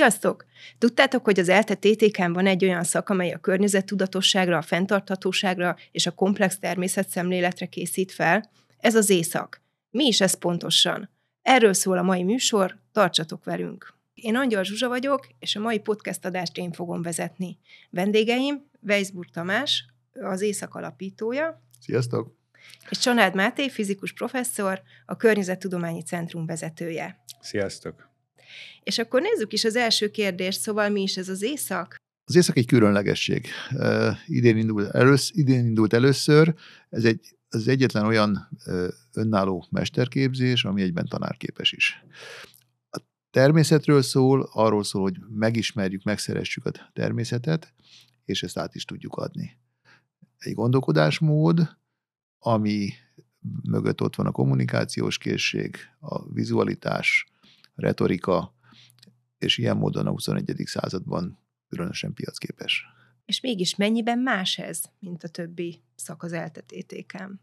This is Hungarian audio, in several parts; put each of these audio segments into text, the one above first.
Sziasztok! Tudtátok, hogy az ELTE TTK-n van egy olyan szak, amely a környezettudatosságra, a fenntarthatóságra és a komplex természetszemléletre készít fel? Ez az észak. Mi is ez pontosan? Erről szól a mai műsor, tartsatok velünk! Én Angyal Zsuzsa vagyok, és a mai podcast adást én fogom vezetni. Vendégeim Weisburg Tamás, az Észak alapítója. Sziasztok! És Csanád Máté, fizikus professzor, a Környezettudományi Centrum vezetője. Sziasztok! És akkor nézzük is az első kérdést, szóval mi is ez az éjszak? Az éjszak egy különlegesség. Uh, idén, indult elősz, idén indult először, ez egy, az egyetlen olyan uh, önálló mesterképzés, ami egyben tanárképes is. A természetről szól, arról szól, hogy megismerjük, megszeressük a természetet, és ezt át is tudjuk adni. Egy gondolkodásmód, ami mögött ott van a kommunikációs készség, a vizualitás, retorika, és ilyen módon a 21. században különösen piacképes. És mégis mennyiben más ez, mint a többi szak az eltetétéken?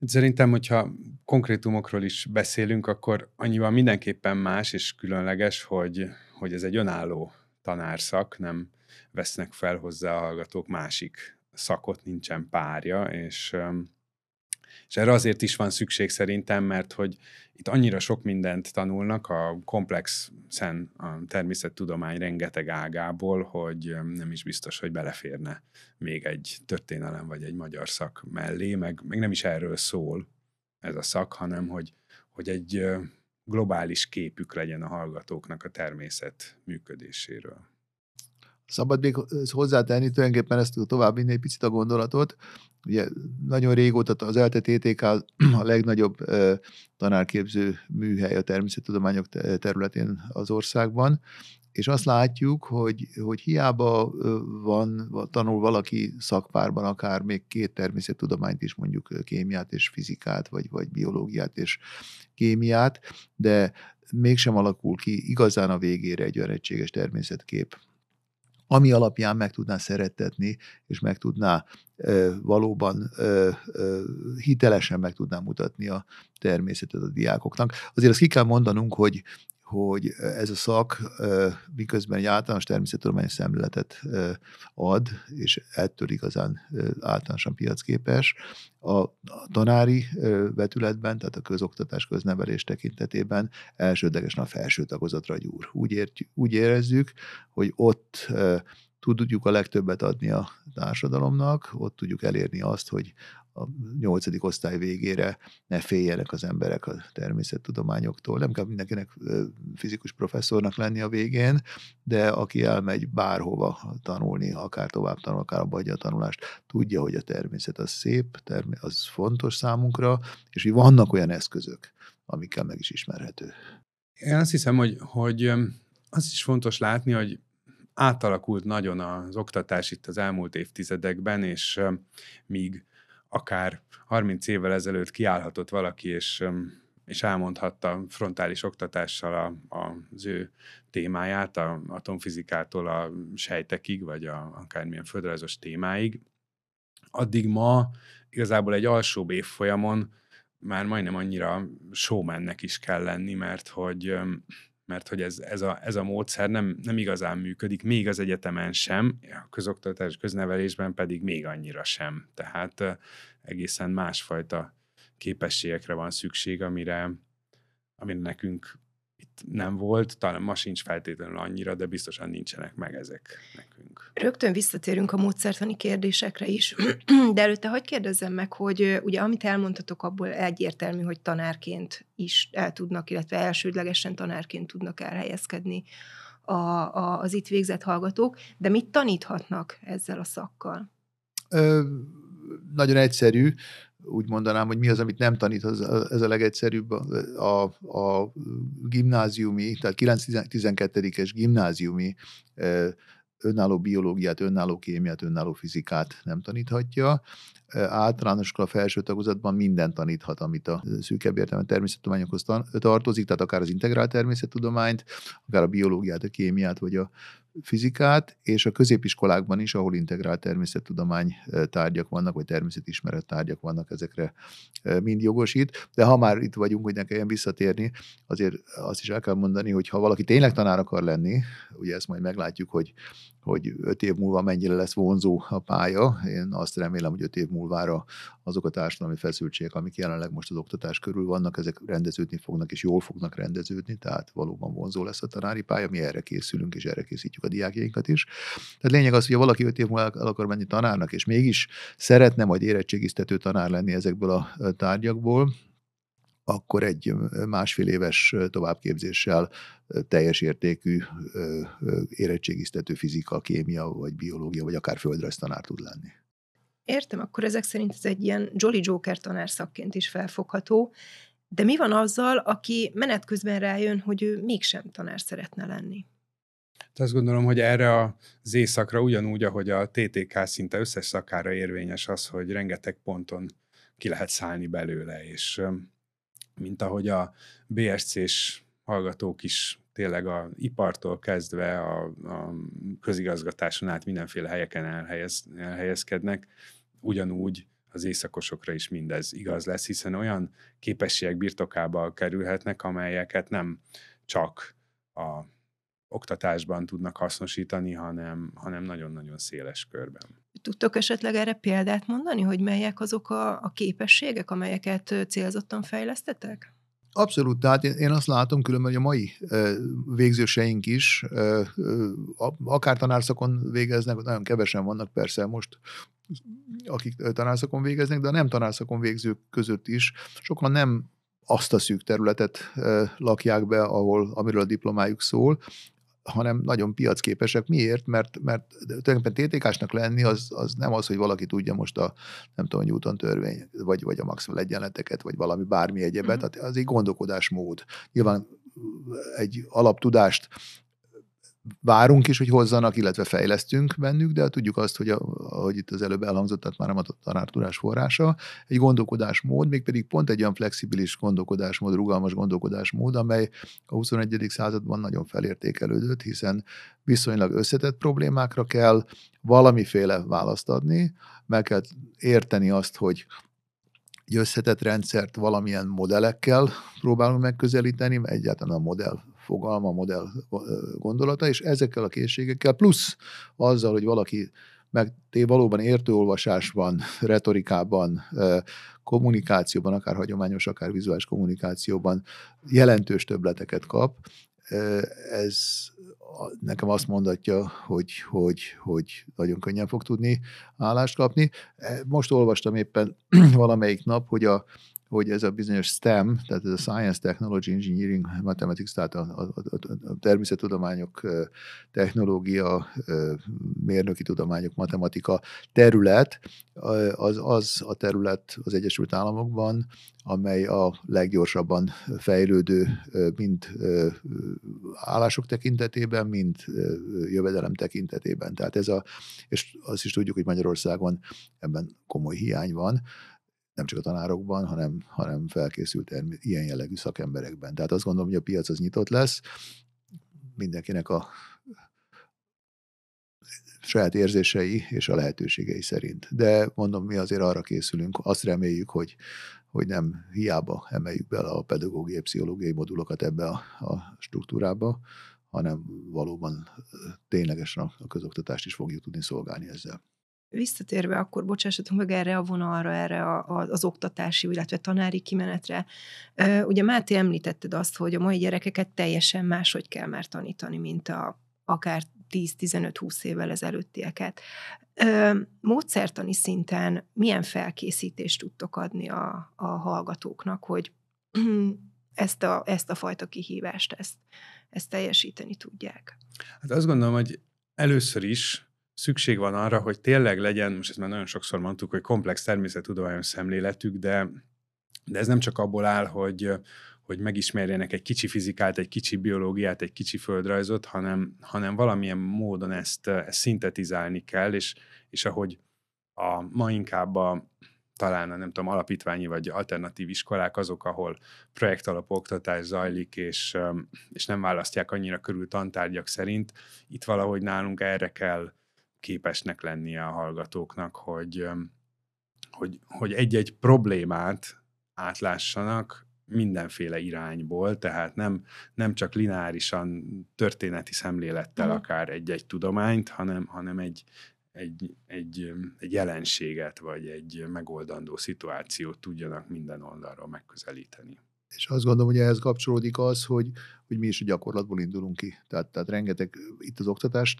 Szerintem, hogyha konkrétumokról is beszélünk, akkor annyiban mindenképpen más és különleges, hogy, hogy ez egy önálló tanárszak, nem vesznek fel hozzá a hallgatók másik szakot, nincsen párja, és és erre azért is van szükség szerintem, mert hogy itt annyira sok mindent tanulnak a komplexen a természettudomány rengeteg ágából, hogy nem is biztos, hogy beleférne még egy történelem vagy egy magyar szak mellé, meg, meg nem is erről szól ez a szak, hanem hogy, hogy egy globális képük legyen a hallgatóknak a természet működéséről szabad még hozzátenni, tulajdonképpen ezt tovább vinni egy picit a gondolatot. Ugye nagyon régóta az ELTE TTK a legnagyobb tanárképző műhely a természettudományok területén az országban, és azt látjuk, hogy, hogy hiába van, tanul valaki szakpárban akár még két természettudományt is, mondjuk kémiát és fizikát, vagy, vagy biológiát és kémiát, de mégsem alakul ki igazán a végére egy olyan egységes természetkép, ami alapján meg tudná szerettetni, és meg tudná valóban hitelesen meg tudná mutatni a természetet a diákoknak. Azért azt ki kell mondanunk, hogy hogy ez a szak miközben egy általános természettudományos szemléletet ad, és ettől igazán általánosan piacképes, a tanári vetületben, tehát a közoktatás, köznevelés tekintetében elsődlegesen a felső tagozatra gyúr. Úgy, ért, úgy érezzük, hogy ott tudjuk a legtöbbet adni a társadalomnak, ott tudjuk elérni azt, hogy a nyolcadik osztály végére ne féljenek az emberek a természettudományoktól. Nem kell mindenkinek fizikus professzornak lenni a végén, de aki elmegy bárhova tanulni, akár tovább tanul, akár abba a tanulást, tudja, hogy a természet az szép, az fontos számunkra, és hogy vannak olyan eszközök, amikkel meg is ismerhető. Én azt hiszem, hogy, hogy az is fontos látni, hogy átalakult nagyon az oktatás itt az elmúlt évtizedekben, és míg akár 30 évvel ezelőtt kiállhatott valaki, és, és elmondhatta frontális oktatással a, a, az ő témáját, a atomfizikától a sejtekig, vagy a, akármilyen földrajzos témáig, addig ma igazából egy alsóbb évfolyamon már majdnem annyira showmannek is kell lenni, mert hogy mert hogy ez, ez, a, ez a módszer nem, nem igazán működik, még az egyetemen sem, a közoktatás, köznevelésben pedig még annyira sem. Tehát egészen másfajta képességekre van szükség, amire, amire nekünk itt nem volt, talán ma sincs feltétlenül annyira, de biztosan nincsenek meg ezek nekünk. Rögtön visszatérünk a módszertani kérdésekre is, de előtte hagyd kérdezzem meg, hogy ugye amit elmondhatok, abból egyértelmű, hogy tanárként is el tudnak, illetve elsődlegesen tanárként tudnak elhelyezkedni a, a, az itt végzett hallgatók, de mit taníthatnak ezzel a szakkal? Ö, nagyon egyszerű úgy mondanám, hogy mi az, amit nem tanít, az, ez a legegyszerűbb a, a gimnáziumi, tehát 9-12-es gimnáziumi önálló biológiát, önálló kémiát, önálló fizikát nem taníthatja. Általános a felső tagozatban minden taníthat, amit a szűkebb értelme természettudományokhoz tartozik, tehát akár az integrált természettudományt, akár a biológiát, a kémiát, vagy a fizikát, és a középiskolákban is, ahol integrált természettudomány tárgyak vannak, vagy természetismeret tárgyak vannak, ezekre mind jogosít. De ha már itt vagyunk, hogy ne kelljen visszatérni, azért azt is el kell mondani, hogy ha valaki tényleg tanár akar lenni, ugye ezt majd meglátjuk, hogy hogy öt év múlva mennyire lesz vonzó a pálya. Én azt remélem, hogy öt év múlvára azok a társadalmi feszültségek, amik jelenleg most az oktatás körül vannak, ezek rendeződni fognak, és jól fognak rendeződni, tehát valóban vonzó lesz a tanári pálya, mi erre készülünk, és erre készítjük a diákjainkat is. Tehát lényeg az, hogy ha valaki öt év múlva el akar menni tanárnak, és mégis szeretne majd érettségiztető tanár lenni ezekből a tárgyakból, akkor egy másfél éves továbbképzéssel teljes értékű érettségiztető fizika, kémia, vagy biológia, vagy akár földrajztanár tud lenni. Értem, akkor ezek szerint ez egy ilyen Jolly Joker tanár szakként is felfogható, de mi van azzal, aki menet közben rájön, hogy ő mégsem tanár szeretne lenni? Hát azt gondolom, hogy erre az éjszakra ugyanúgy, ahogy a TTK szinte összes szakára érvényes az, hogy rengeteg ponton ki lehet szállni belőle, és mint ahogy a BSC-s hallgatók is tényleg a ipartól kezdve a, a közigazgatáson át mindenféle helyeken elhelyez, elhelyezkednek, ugyanúgy az északosokra is mindez igaz lesz, hiszen olyan képességek birtokába kerülhetnek, amelyeket nem csak a oktatásban tudnak hasznosítani, hanem, hanem nagyon-nagyon széles körben. Tudtok esetleg erre példát mondani, hogy melyek azok a, a képességek, amelyeket célzottan fejlesztetek? Abszolút, tehát én, azt látom különben, hogy a mai végzőseink is, akár tanárszakon végeznek, nagyon kevesen vannak persze most, akik tanárszakon végeznek, de a nem tanárszakon végzők között is sokan nem azt a szűk területet lakják be, ahol, amiről a diplomájuk szól, hanem nagyon piacképesek. Miért? Mert, mert tulajdonképpen TTK-snak lenni az, az nem az, hogy valaki tudja most a, nem tudom, Newton törvény, vagy, vagy a Maxwell egyenleteket, vagy valami bármi egyebet, mm. tehát az egy gondolkodásmód. Nyilván egy alaptudást várunk is, hogy hozzanak, illetve fejlesztünk bennük, de tudjuk azt, hogy ahogy itt az előbb elhangzott, tehát már nem a tanártudás forrása, egy gondolkodásmód, mégpedig pont egy olyan flexibilis gondolkodásmód, rugalmas gondolkodásmód, amely a 21. században nagyon felértékelődött, hiszen viszonylag összetett problémákra kell valamiféle választ adni, meg kell érteni azt, hogy egy összetett rendszert valamilyen modellekkel próbálunk megközelíteni, mert egyáltalán a modell fogalma, modell gondolata, és ezekkel a készségekkel, plusz azzal, hogy valaki meg valóban értőolvasásban, retorikában, kommunikációban, akár hagyományos, akár vizuális kommunikációban jelentős töbleteket kap, ez nekem azt mondatja, hogy, hogy, hogy nagyon könnyen fog tudni állást kapni. Most olvastam éppen valamelyik nap, hogy a hogy ez a bizonyos STEM, tehát ez a Science, Technology, Engineering, Mathematics, tehát a, a, a, a természettudományok, technológia, mérnöki tudományok, matematika terület, az, az a terület az Egyesült Államokban, amely a leggyorsabban fejlődő mind állások tekintetében, mind jövedelem tekintetében. Tehát ez a, és azt is tudjuk, hogy Magyarországon ebben komoly hiány van, nem csak a tanárokban, hanem, hanem felkészült ilyen jellegű szakemberekben. Tehát azt gondolom, hogy a piac az nyitott lesz, mindenkinek a saját érzései és a lehetőségei szerint. De mondom, mi azért arra készülünk, azt reméljük, hogy, hogy nem hiába emeljük bele a pedagógiai, pszichológiai modulokat ebbe a, a struktúrába, hanem valóban ténylegesen a közoktatást is fogjuk tudni szolgálni ezzel. Visszatérve akkor, bocsássatunk meg erre a vonalra, erre a, a, az oktatási, illetve tanári kimenetre. Ugye Máté említetted azt, hogy a mai gyerekeket teljesen máshogy kell már tanítani, mint a akár 10-15-20 évvel ezelőttieket. Módszertani szinten milyen felkészítést tudtok adni a, a hallgatóknak, hogy ezt a, ezt a fajta kihívást, ezt, ezt teljesíteni tudják? Hát azt gondolom, hogy először is szükség van arra, hogy tényleg legyen, most ezt már nagyon sokszor mondtuk, hogy komplex természettudományos szemléletük, de, de ez nem csak abból áll, hogy, hogy megismerjenek egy kicsi fizikát, egy kicsi biológiát, egy kicsi földrajzot, hanem, hanem valamilyen módon ezt, ezt szintetizálni kell, és, és ahogy a, ma inkább a talán a nem tudom, alapítványi vagy alternatív iskolák azok, ahol projektalapú oktatás zajlik, és, és nem választják annyira körül tantárgyak szerint. Itt valahogy nálunk erre kell képesnek lennie a hallgatóknak, hogy, hogy, hogy egy-egy problémát átlássanak mindenféle irányból, tehát nem, nem csak lineárisan történeti szemlélettel mm. akár egy-egy tudományt, hanem, hanem egy, egy, egy, egy jelenséget, vagy egy megoldandó szituációt tudjanak minden oldalról megközelíteni. És azt gondolom, hogy ehhez kapcsolódik az, hogy, hogy mi is a gyakorlatból indulunk ki. Tehát, tehát rengeteg, itt az oktatás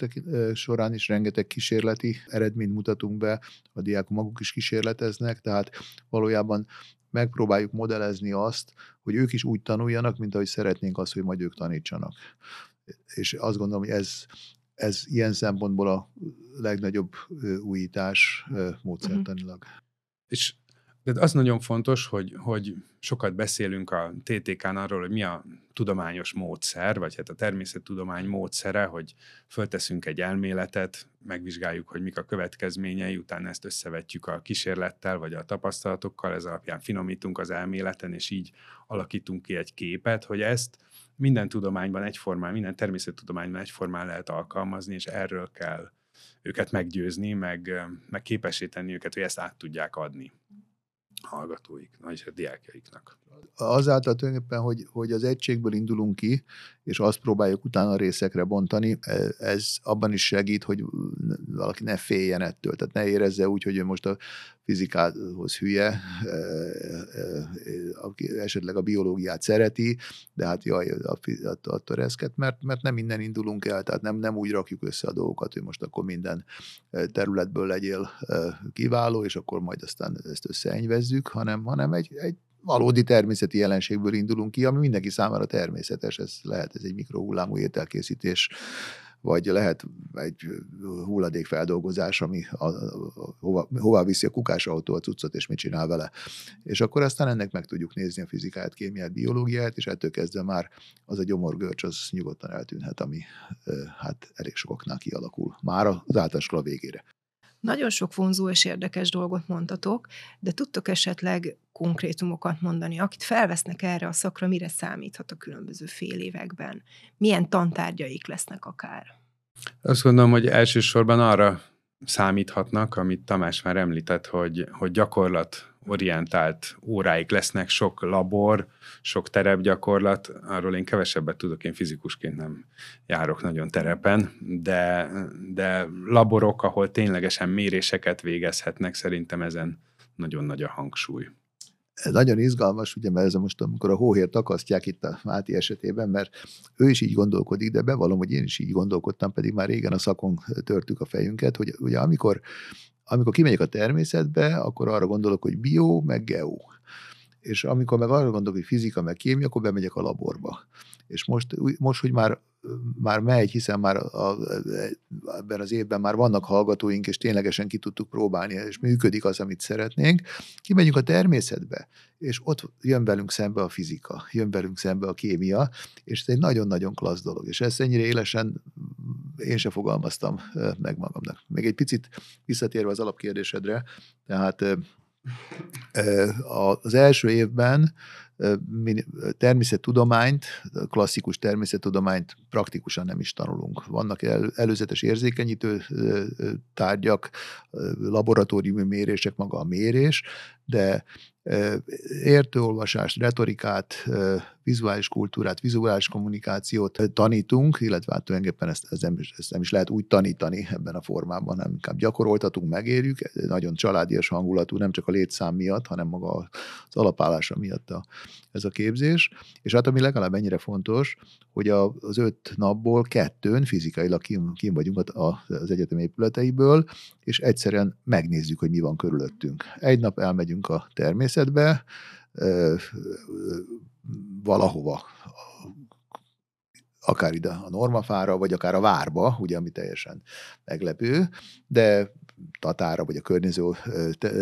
során is rengeteg kísérleti eredményt mutatunk be, a diákok maguk is kísérleteznek, tehát valójában megpróbáljuk modellezni azt, hogy ők is úgy tanuljanak, mint ahogy szeretnénk azt, hogy majd ők tanítsanak. És azt gondolom, hogy ez, ez ilyen szempontból a legnagyobb újítás módszertanilag. Uh-huh. És de az nagyon fontos, hogy, hogy sokat beszélünk a TTK-n arról, hogy mi a tudományos módszer, vagy hát a természettudomány módszere, hogy fölteszünk egy elméletet, megvizsgáljuk, hogy mik a következményei, utána ezt összevetjük a kísérlettel, vagy a tapasztalatokkal, ez alapján finomítunk az elméleten, és így alakítunk ki egy képet, hogy ezt minden tudományban egyformán, minden természettudományban egyformán lehet alkalmazni, és erről kell őket meggyőzni, meg, meg képesíteni őket, hogy ezt át tudják adni hallgatóik, vagy a diákjaiknak. Azáltal tulajdonképpen, hogy, hogy az egységből indulunk ki, és azt próbáljuk utána részekre bontani, e, ez abban is segít, hogy valaki ne féljen ettől, tehát ne érezze úgy, hogy ő most a fizikához hülye, e, e, esetleg a biológiát szereti, de hát jaj, attól reszket, mert, mert nem minden indulunk el, tehát nem, nem úgy rakjuk össze a dolgokat, hogy most akkor minden területből legyél kiváló, és akkor majd aztán ezt összeenyvezzük, hanem, hanem egy, egy valódi természeti jelenségből indulunk ki, ami mindenki számára természetes. Ez lehet ez egy mikrohullámú ételkészítés, vagy lehet egy hulladékfeldolgozás, ami a, a, hova, hová viszi a kukásautó a cuccot, és mit csinál vele. És akkor aztán ennek meg tudjuk nézni a fizikáját, kémiát, biológiát, és ettől kezdve már az a gyomorgörcs az nyugodtan eltűnhet, ami hát elég sokaknál kialakul. Már az általános végére. Nagyon sok vonzó és érdekes dolgot mondtatok, de tudtok esetleg konkrétumokat mondani, akit felvesznek erre a szakra, mire számíthat a különböző fél években? Milyen tantárgyaik lesznek akár? Azt gondolom, hogy elsősorban arra számíthatnak, amit Tamás már említett, hogy, hogy gyakorlat orientált óráik lesznek, sok labor, sok terepgyakorlat, arról én kevesebbet tudok, én fizikusként nem járok nagyon terepen, de, de laborok, ahol ténylegesen méréseket végezhetnek, szerintem ezen nagyon nagy a hangsúly. Ez nagyon izgalmas, ugye, mert ez most, amikor a hóhért akasztják itt a Máti esetében, mert ő is így gondolkodik, de bevallom, hogy én is így gondolkodtam, pedig már régen a szakon törtük a fejünket, hogy ugye amikor amikor kimegyek a természetbe, akkor arra gondolok, hogy bio, meg geo. És amikor meg arra gondolok, hogy fizika, meg kémia, akkor bemegyek a laborba. És most, most hogy már már megy, hiszen már a, ebben az évben már vannak hallgatóink, és ténylegesen ki tudtuk próbálni, és működik az, amit szeretnénk. Kimegyünk a természetbe, és ott jön velünk szembe a fizika, jön velünk szembe a kémia, és ez egy nagyon-nagyon klassz dolog. És ezt ennyire élesen én se fogalmaztam meg magamnak. Még egy picit visszatérve az alapkérdésedre, tehát az első évben természettudományt, klasszikus természettudományt praktikusan nem is tanulunk. Vannak el, előzetes érzékenyítő tárgyak, laboratóriumi mérések, maga a mérés, de értőolvasást, retorikát, vizuális kultúrát, vizuális kommunikációt tanítunk, illetve hát tulajdonképpen ezt, ezt, nem, ezt nem is lehet úgy tanítani ebben a formában, hanem inkább gyakoroltatunk, megérjük, nagyon családias hangulatú, nem csak a létszám miatt, hanem maga az alapállása miatt a, ez a képzés. És hát ami legalább ennyire fontos, hogy a, az öt napból kettőn fizikailag kim, kim vagyunk az egyetem épületeiből, és egyszerűen megnézzük, hogy mi van körülöttünk. Egy nap elmegyünk a természetbe, valahova, akár ide a normafára, vagy akár a várba, ugye, ami teljesen meglepő, de Tatára, vagy a környező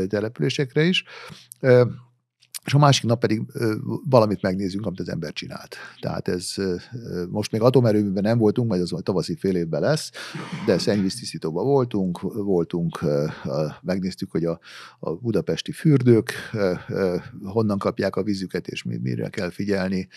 településekre is és a másik nap pedig valamit megnézünk, amit az ember csinált. Tehát ez most még atomerőműben nem voltunk, majd az majd tavaszi fél évben lesz, de szennyvíztisztítóban voltunk, voltunk, megnéztük, hogy a, a budapesti fürdők honnan kapják a vízüket, és mire kell figyelni,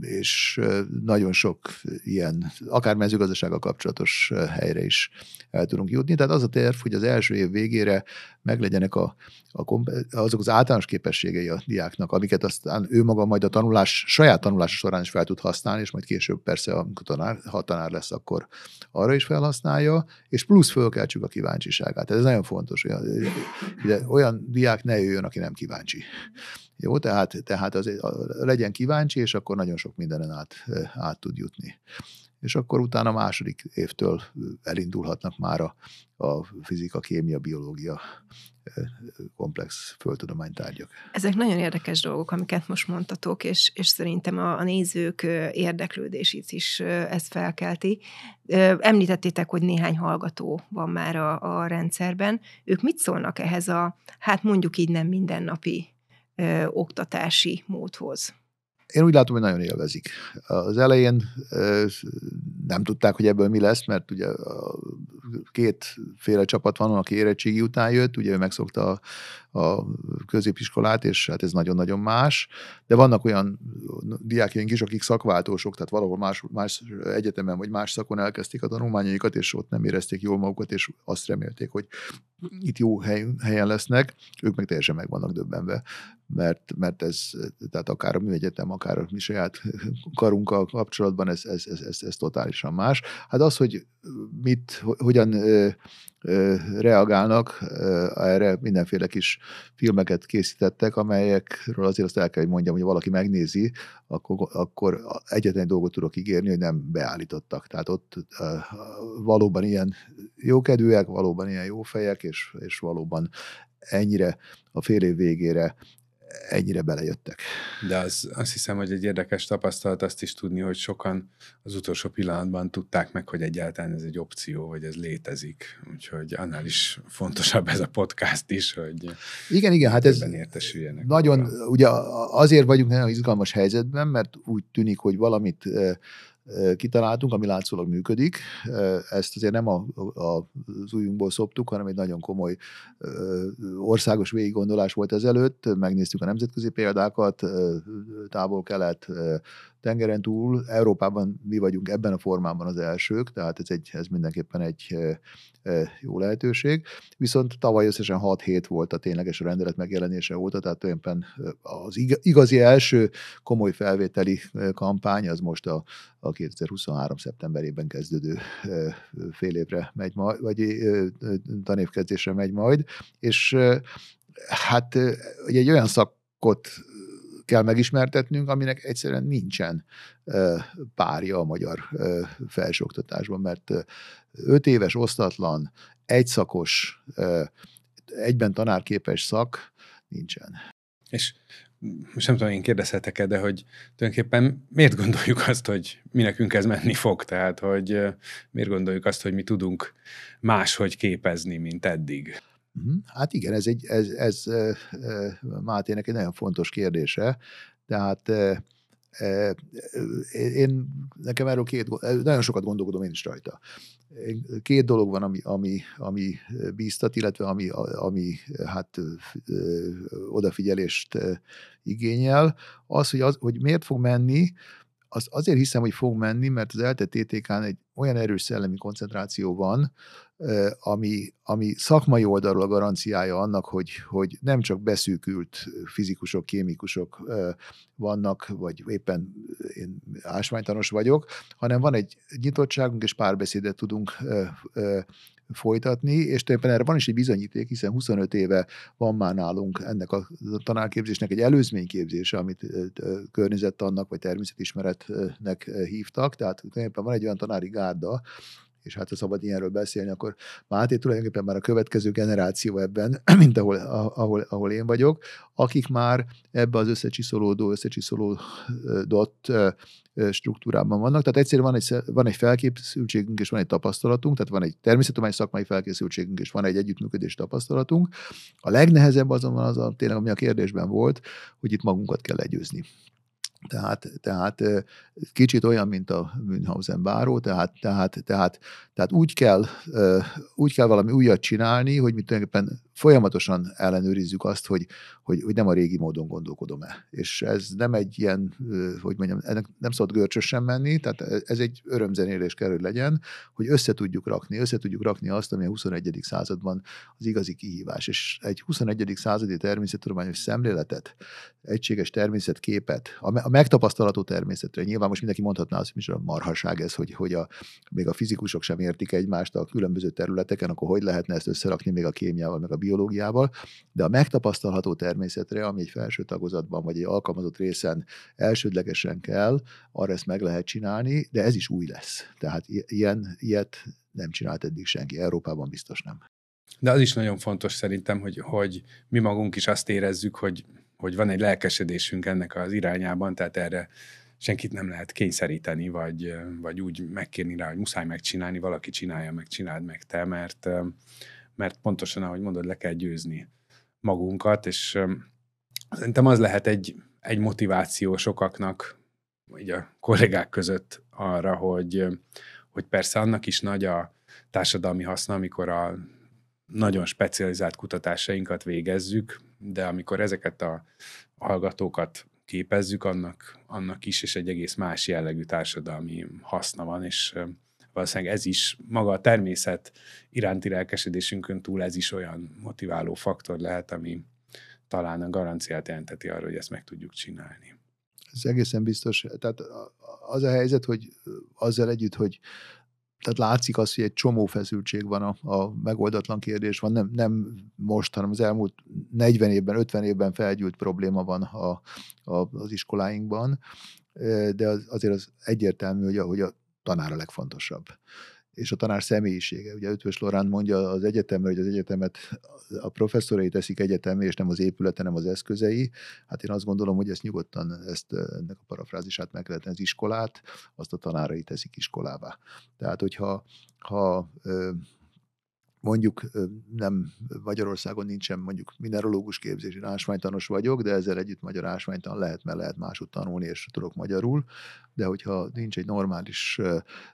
és nagyon sok ilyen, akár mezőgazdasággal kapcsolatos helyre is el tudunk jutni. Tehát az a terv, hogy az első év végére meglegyenek a, a, azok az általános képességei a diáknak, amiket aztán ő maga majd a tanulás, saját tanulás során is fel tud használni, és majd később persze, amikor tanár, ha tanár lesz, akkor arra is felhasználja, és plusz fölkeltsük a kíváncsiságát. Ez nagyon fontos, hogy ugye, olyan diák ne jöjjön, aki nem kíváncsi. Jó, tehát, tehát azért legyen kíváncsi, és akkor nagyon sok mindenen át, át tud jutni és akkor utána a második évtől elindulhatnak már a, a fizika, kémia, biológia komplex földtudománytárgyak. Ezek nagyon érdekes dolgok, amiket most mondtatok, és, és szerintem a, a nézők érdeklődését is ez felkelti. Említettétek, hogy néhány hallgató van már a, a rendszerben. Ők mit szólnak ehhez a, hát mondjuk így nem mindennapi ö, oktatási módhoz? Én úgy látom, hogy nagyon élvezik. Az elején nem tudták, hogy ebből mi lesz, mert ugye kétféle csapat van, aki érettségi után jött, ugye ő megszokta a, a középiskolát, és hát ez nagyon-nagyon más, de vannak olyan diákjaink is, akik szakváltósok, tehát valahol más, más egyetemen vagy más szakon elkezdték a tanulmányaikat, és ott nem érezték jól magukat, és azt remélték, hogy itt jó hely, helyen lesznek, ők meg teljesen meg vannak döbbenve, mert, mert ez, tehát akár a műegyetem, akár a mi saját karunkkal kapcsolatban ez, ez, ez, ez, ez totálisan más. Hát az, hogy mit, hogyan ö, ö, reagálnak, ö, erre mindenféle kis filmeket készítettek, amelyekről azért azt el kell, hogy mondjam, hogy valaki megnézi, akkor, akkor egyetlen dolgot tudok ígérni, hogy nem beállítottak. Tehát ott ö, valóban ilyen jókedvűek, valóban ilyen jó fejek, és, és valóban ennyire a fél év végére ennyire belejöttek. De az, azt hiszem, hogy egy érdekes tapasztalat azt is tudni, hogy sokan az utolsó pillanatban tudták meg, hogy egyáltalán ez egy opció, vagy ez létezik. Úgyhogy annál is fontosabb ez a podcast is, hogy igen, igen, hát ez értesüljenek. Nagyon, arra. ugye azért vagyunk nagyon izgalmas helyzetben, mert úgy tűnik, hogy valamit kitaláltunk, ami látszólag működik. Ezt azért nem a, a, az újunkból szoptuk, hanem egy nagyon komoly országos végiggondolás volt ezelőtt. Megnéztük a nemzetközi példákat, távol-kelet, tengeren túl. Európában mi vagyunk ebben a formában az elsők, tehát ez, egy, ez mindenképpen egy jó lehetőség. Viszont tavaly összesen 6 hét volt a tényleges rendelet megjelenése óta, tehát tulajdonképpen az igazi első komoly felvételi kampány az most a, a 2023. szeptemberében kezdődő fél évre megy majd, vagy tanévkezdésre megy majd, és hát egy olyan szakot kell megismertetnünk, aminek egyszerűen nincsen párja a magyar felsőoktatásban, mert öt éves osztatlan, egyszakos, egyben tanárképes szak nincsen. És most nem tudom, én kérdezhetek-e, de hogy tulajdonképpen miért gondoljuk azt, hogy mi nekünk ez menni fog? Tehát, hogy miért gondoljuk azt, hogy mi tudunk máshogy képezni, mint eddig? Mhm. Hát igen, ez, egy, ez, ez Mátének egy nagyon fontos kérdése. Tehát én, nekem erről két, nagyon sokat gondolkodom én is rajta. Két dolog van, ami, ami, ami bíztat, illetve ami, ami hát odafigyelést igényel. Az, hogy, az, hogy miért fog menni, az azért hiszem, hogy fog menni, mert az ELTE TTK-n egy olyan erős szellemi koncentráció van, ami, ami szakmai oldalról a garanciája annak, hogy, hogy nem csak beszűkült fizikusok, kémikusok vannak, vagy éppen én ásványtanos vagyok, hanem van egy nyitottságunk, és párbeszédet tudunk folytatni, és tulajdonképpen erre van is egy bizonyíték, hiszen 25 éve van már nálunk ennek a tanárképzésnek egy előzményképzése, amit környezettannak vagy természetismeretnek hívtak, tehát tulajdonképpen van egy olyan tanári gárda, és hát ha szabad ilyenről beszélni, akkor Máté tulajdonképpen már a következő generáció ebben, mint ahol, ahol, ahol én vagyok, akik már ebbe az összecsiszolódó, összecsiszolódott struktúrában vannak. Tehát egyszerűen van egy, van egy felkészültségünk, és van egy tapasztalatunk, tehát van egy természettudományi szakmai felkészültségünk, és van egy együttműködés tapasztalatunk. A legnehezebb azonban az a, tényleg, ami a kérdésben volt, hogy itt magunkat kell legyőzni. Tehát, tehát kicsit olyan, mint a Münchhausen báró, tehát, tehát, tehát, tehát úgy, kell, úgy kell valami újat csinálni, hogy mi tulajdonképpen folyamatosan ellenőrizzük azt, hogy, hogy, hogy nem a régi módon gondolkodom-e. És ez nem egy ilyen, hogy mondjam, ennek nem szabad görcsösen menni, tehát ez egy örömzenélés kell, hogy legyen, hogy össze tudjuk rakni, össze tudjuk rakni azt, ami a 21. században az igazi kihívás. És egy 21. századi természettudományos szemléletet, egységes természetképet, a megtapasztalatú természetre, nyilván most mindenki mondhatná azt, hogy a marhaság ez, hogy, hogy a, még a fizikusok sem értik egymást a különböző területeken, akkor hogy lehetne ezt összerakni még a kémiával, meg a biológiával, de a megtapasztalható természetre, ami egy felső tagozatban vagy egy alkalmazott részen elsődlegesen kell, arra ezt meg lehet csinálni, de ez is új lesz. Tehát ilyen, ilyet nem csinált eddig senki, Európában biztos nem. De az is nagyon fontos szerintem, hogy, hogy mi magunk is azt érezzük, hogy, hogy van egy lelkesedésünk ennek az irányában, tehát erre senkit nem lehet kényszeríteni, vagy, vagy úgy megkérni rá, hogy muszáj megcsinálni, valaki csinálja, meg csináld meg te, mert, mert pontosan, ahogy mondod, le kell győzni magunkat, és szerintem az lehet egy, egy motiváció sokaknak, így a kollégák között arra, hogy, hogy persze annak is nagy a társadalmi haszna, amikor a nagyon specializált kutatásainkat végezzük, de amikor ezeket a hallgatókat képezzük, annak, annak is, és egy egész más jellegű társadalmi haszna van, és valószínűleg ez is, maga a természet iránti lelkesedésünkön túl ez is olyan motiváló faktor lehet, ami talán a garanciát jelenteti arra, hogy ezt meg tudjuk csinálni. Ez egészen biztos. Tehát az a helyzet, hogy azzal együtt, hogy tehát látszik az, hogy egy csomó feszültség van a, a megoldatlan kérdés van, nem, nem most, hanem az elmúlt 40 évben, 50 évben felgyűlt probléma van a, a, az iskoláinkban, de az, azért az egyértelmű, hogy a, hogy a tanár a legfontosabb és a tanár személyisége. Ugye Ötvös Lorán mondja az egyetemre, hogy az egyetemet a professzorai teszik egyetemé, és nem az épülete, nem az eszközei. Hát én azt gondolom, hogy ezt nyugodtan, ezt ennek a parafrázisát meg lehetne az iskolát, azt a tanárai teszik iskolává. Tehát, hogyha ha mondjuk nem Magyarországon nincsen mondjuk mineralógus képzés, én ásványtanos vagyok, de ezzel együtt magyar ásványtan lehet, mert lehet máshogy tanulni, és tudok magyarul, de hogyha nincs egy normális,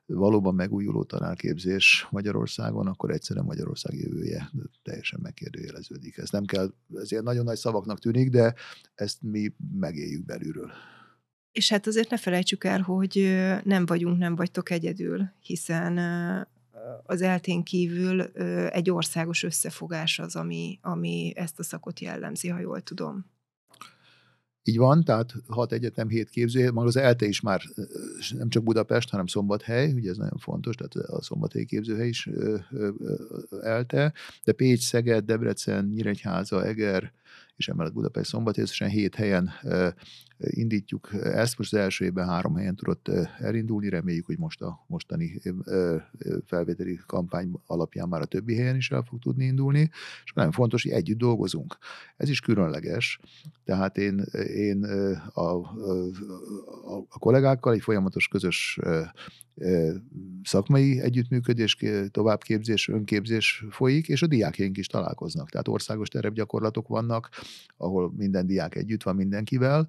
valóban megújuló tanárképzés Magyarországon, akkor egyszerűen Magyarország jövője teljesen megkérdőjeleződik. Ez nem kell, ez ilyen nagyon nagy szavaknak tűnik, de ezt mi megéljük belülről. És hát azért ne felejtsük el, hogy nem vagyunk, nem vagytok egyedül, hiszen az eltén kívül egy országos összefogás az, ami, ami ezt a szakot jellemzi, ha jól tudom. Így van, tehát hat egyetem, hét képző, maga az ELTE is már nem csak Budapest, hanem Szombathely, ugye ez nagyon fontos, tehát a Szombathelyi képzőhely is ELTE, de Pécs, Szeged, Debrecen, Nyíregyháza, Eger, és emellett Budapest szombat, összesen hét helyen indítjuk ezt. Most az első évben három helyen tudott elindulni, reméljük, hogy most a mostani felvételi kampány alapján már a többi helyen is el fog tudni indulni, és nagyon fontos, hogy együtt dolgozunk. Ez is különleges, tehát én, én a, a, a kollégákkal egy folyamatos közös szakmai együttműködés, továbbképzés, önképzés folyik, és a diákjaink is találkoznak. Tehát országos terepgyakorlatok vannak, ahol minden diák együtt van mindenkivel,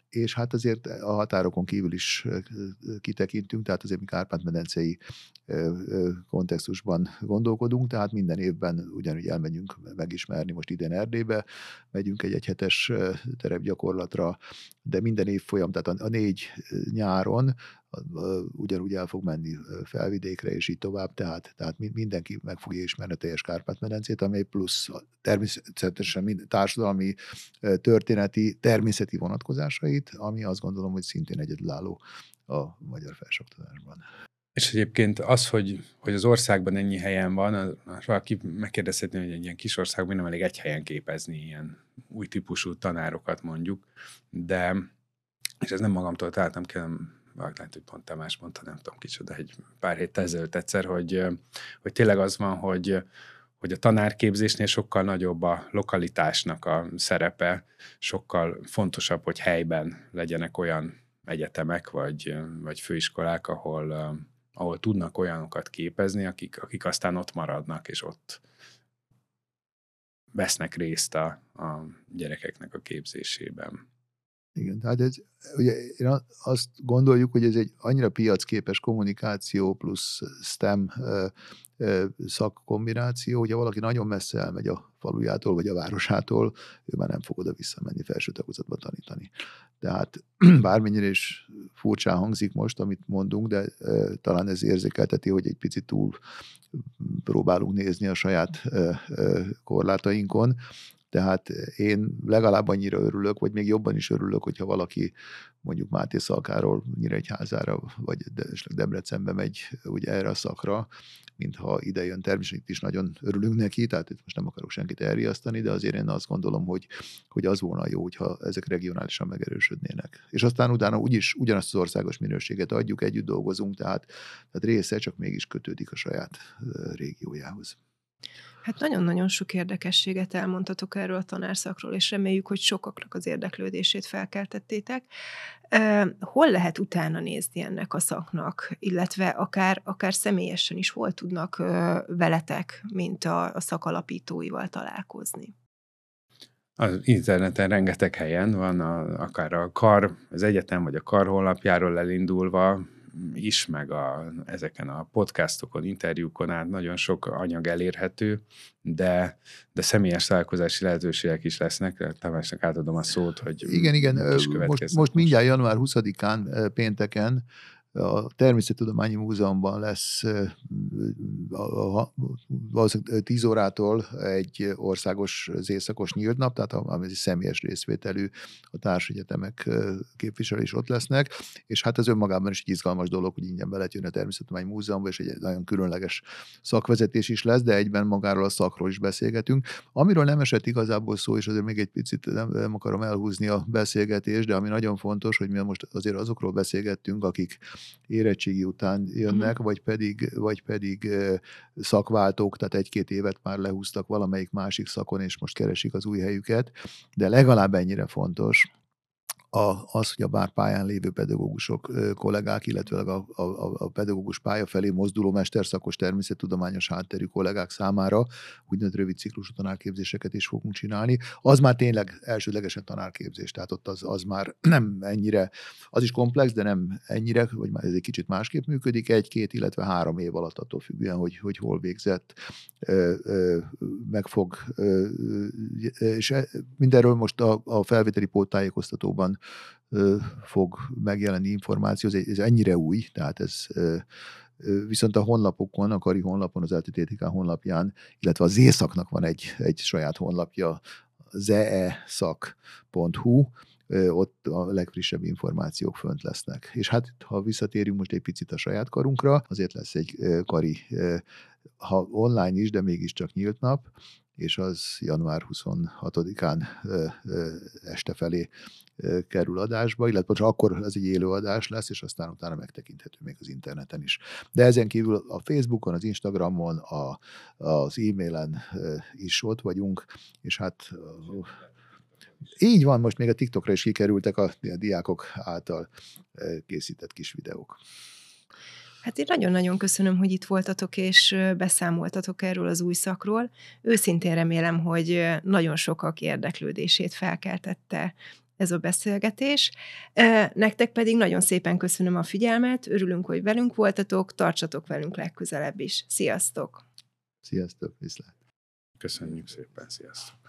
és hát azért a határokon kívül is kitekintünk, tehát azért mi Kárpát-medencei kontextusban gondolkodunk, tehát minden évben ugyanúgy elmegyünk megismerni, most idén Erdélybe, megyünk egy egyhetes terepgyakorlatra, de minden év folyam, tehát a, négy nyáron ugyanúgy el fog menni felvidékre, és így tovább, tehát, tehát mindenki meg fogja ismerni a teljes Kárpát-medencét, amely plusz természetesen mind, társadalmi, történeti, természeti vonatkozásait, ami azt gondolom, hogy szintén egyedülálló a magyar felsőoktatásban. És egyébként az, hogy, hogy az országban ennyi helyen van, valaki megkérdezhetné, hogy egy ilyen kis országban nem elég egy helyen képezni ilyen új típusú tanárokat mondjuk, de és ez nem magamtól találtam ki, lehet, hogy pont Tamás mondta, nem tudom kicsoda, egy pár hét ezelőtt egyszer, hogy, hogy tényleg az van, hogy, hogy a tanárképzésnél sokkal nagyobb a lokalitásnak a szerepe, sokkal fontosabb, hogy helyben legyenek olyan egyetemek vagy, vagy főiskolák, ahol, ahol tudnak olyanokat képezni, akik, akik aztán ott maradnak, és ott vesznek részt a, a gyerekeknek a képzésében. Igen, tehát ez, ugye én azt gondoljuk, hogy ez egy annyira piacképes kommunikáció plusz STEM szakkombináció, hogyha valaki nagyon messze elmegy a falujától vagy a városától, ő már nem fog oda visszamenni felső tagozatba tanítani. Tehát bármennyire is furcsán hangzik most, amit mondunk, de e, talán ez érzékelteti, hogy egy picit túl próbálunk nézni a saját e, e, korlátainkon, tehát én legalább annyira örülök, vagy még jobban is örülök, hogyha valaki mondjuk Máté Szalkáról Nyíregyházára, vagy Debrecenbe megy ugye erre a szakra, mintha ide jön. Természetesen is nagyon örülünk neki, tehát itt most nem akarok senkit elriasztani, de azért én azt gondolom, hogy, hogy az volna jó, hogyha ezek regionálisan megerősödnének. És aztán utána úgyis ugyanazt az országos minőséget adjuk, együtt dolgozunk, tehát, tehát része csak mégis kötődik a saját régiójához. Hát nagyon-nagyon sok érdekességet elmondtatok erről a tanárszakról, és reméljük, hogy sokaknak az érdeklődését felkeltettétek. Hol lehet utána nézni ennek a szaknak, illetve akár, akár személyesen is hol tudnak veletek, mint a, a szakalapítóival találkozni? Az interneten rengeteg helyen van, a, akár a kar, az egyetem vagy a kar honlapjáról elindulva, is, meg a, ezeken a podcastokon, interjúkon át nagyon sok anyag elérhető, de, de személyes találkozási lehetőségek is lesznek. Tamásnak átadom a szót, hogy Igen, igen. Most, most mindjárt január 20-án pénteken a Természettudományi Múzeumban lesz valószínűleg 10 órától egy országos zészakos nyílt nap, tehát ami személyes részvételű, a társegyetemek képviselő is ott lesznek, és hát ez önmagában is egy izgalmas dolog, hogy ingyen be lehet jönni a Természettudományi Múzeumba, és egy nagyon különleges szakvezetés is lesz, de egyben magáról a szakról is beszélgetünk. Amiről nem esett igazából szó, és azért még egy picit nem, nem akarom elhúzni a beszélgetést, de ami nagyon fontos, hogy mi most azért azokról beszélgettünk, akik érettségi után jönnek, mm. vagy pedig, vagy pedig szakváltók, tehát egy-két évet már lehúztak valamelyik másik szakon, és most keresik az új helyüket, de legalább ennyire fontos, a, az, hogy a pályán lévő pedagógusok, kollégák, illetve a, a, a pedagógus pálya felé mozduló mesterszakos természettudományos hátterű kollégák számára úgynevezett rövid ciklusú tanárképzéseket is fogunk csinálni. Az már tényleg elsődlegesen tanárképzés, tehát ott az, az már nem ennyire, az is komplex, de nem ennyire, már ez egy kicsit másképp működik, egy-két, illetve három év alatt attól függően, hogy, hogy hol végzett, meg fog, és e, mindenről most a, a felvételi póttájékoztatóban fog megjelenni információ, ez, ez ennyire új, tehát ez viszont a honlapokon, a Kari honlapon, az LTTTK honlapján, illetve az északnak van egy, egy saját honlapja, zeeszak.hu, ott a legfrissebb információk fönt lesznek. És hát, ha visszatérünk most egy picit a saját karunkra, azért lesz egy kari, ha online is, de mégiscsak nyílt nap, és az január 26-án este felé kerül adásba, illetve csak akkor az egy élő adás lesz, és aztán utána megtekinthető még az interneten is. De ezen kívül a Facebookon, az Instagramon, a, az e-mailen is ott vagyunk, és hát így van, most még a TikTokra is kikerültek a, a diákok által készített kis videók. Hát én nagyon-nagyon köszönöm, hogy itt voltatok, és beszámoltatok erről az új szakról. Őszintén remélem, hogy nagyon sokak érdeklődését felkeltette ez a beszélgetés. Nektek pedig nagyon szépen köszönöm a figyelmet, örülünk, hogy velünk voltatok, tartsatok velünk legközelebb is. Sziasztok! Sziasztok, viszlát! Köszönjük szépen, sziasztok!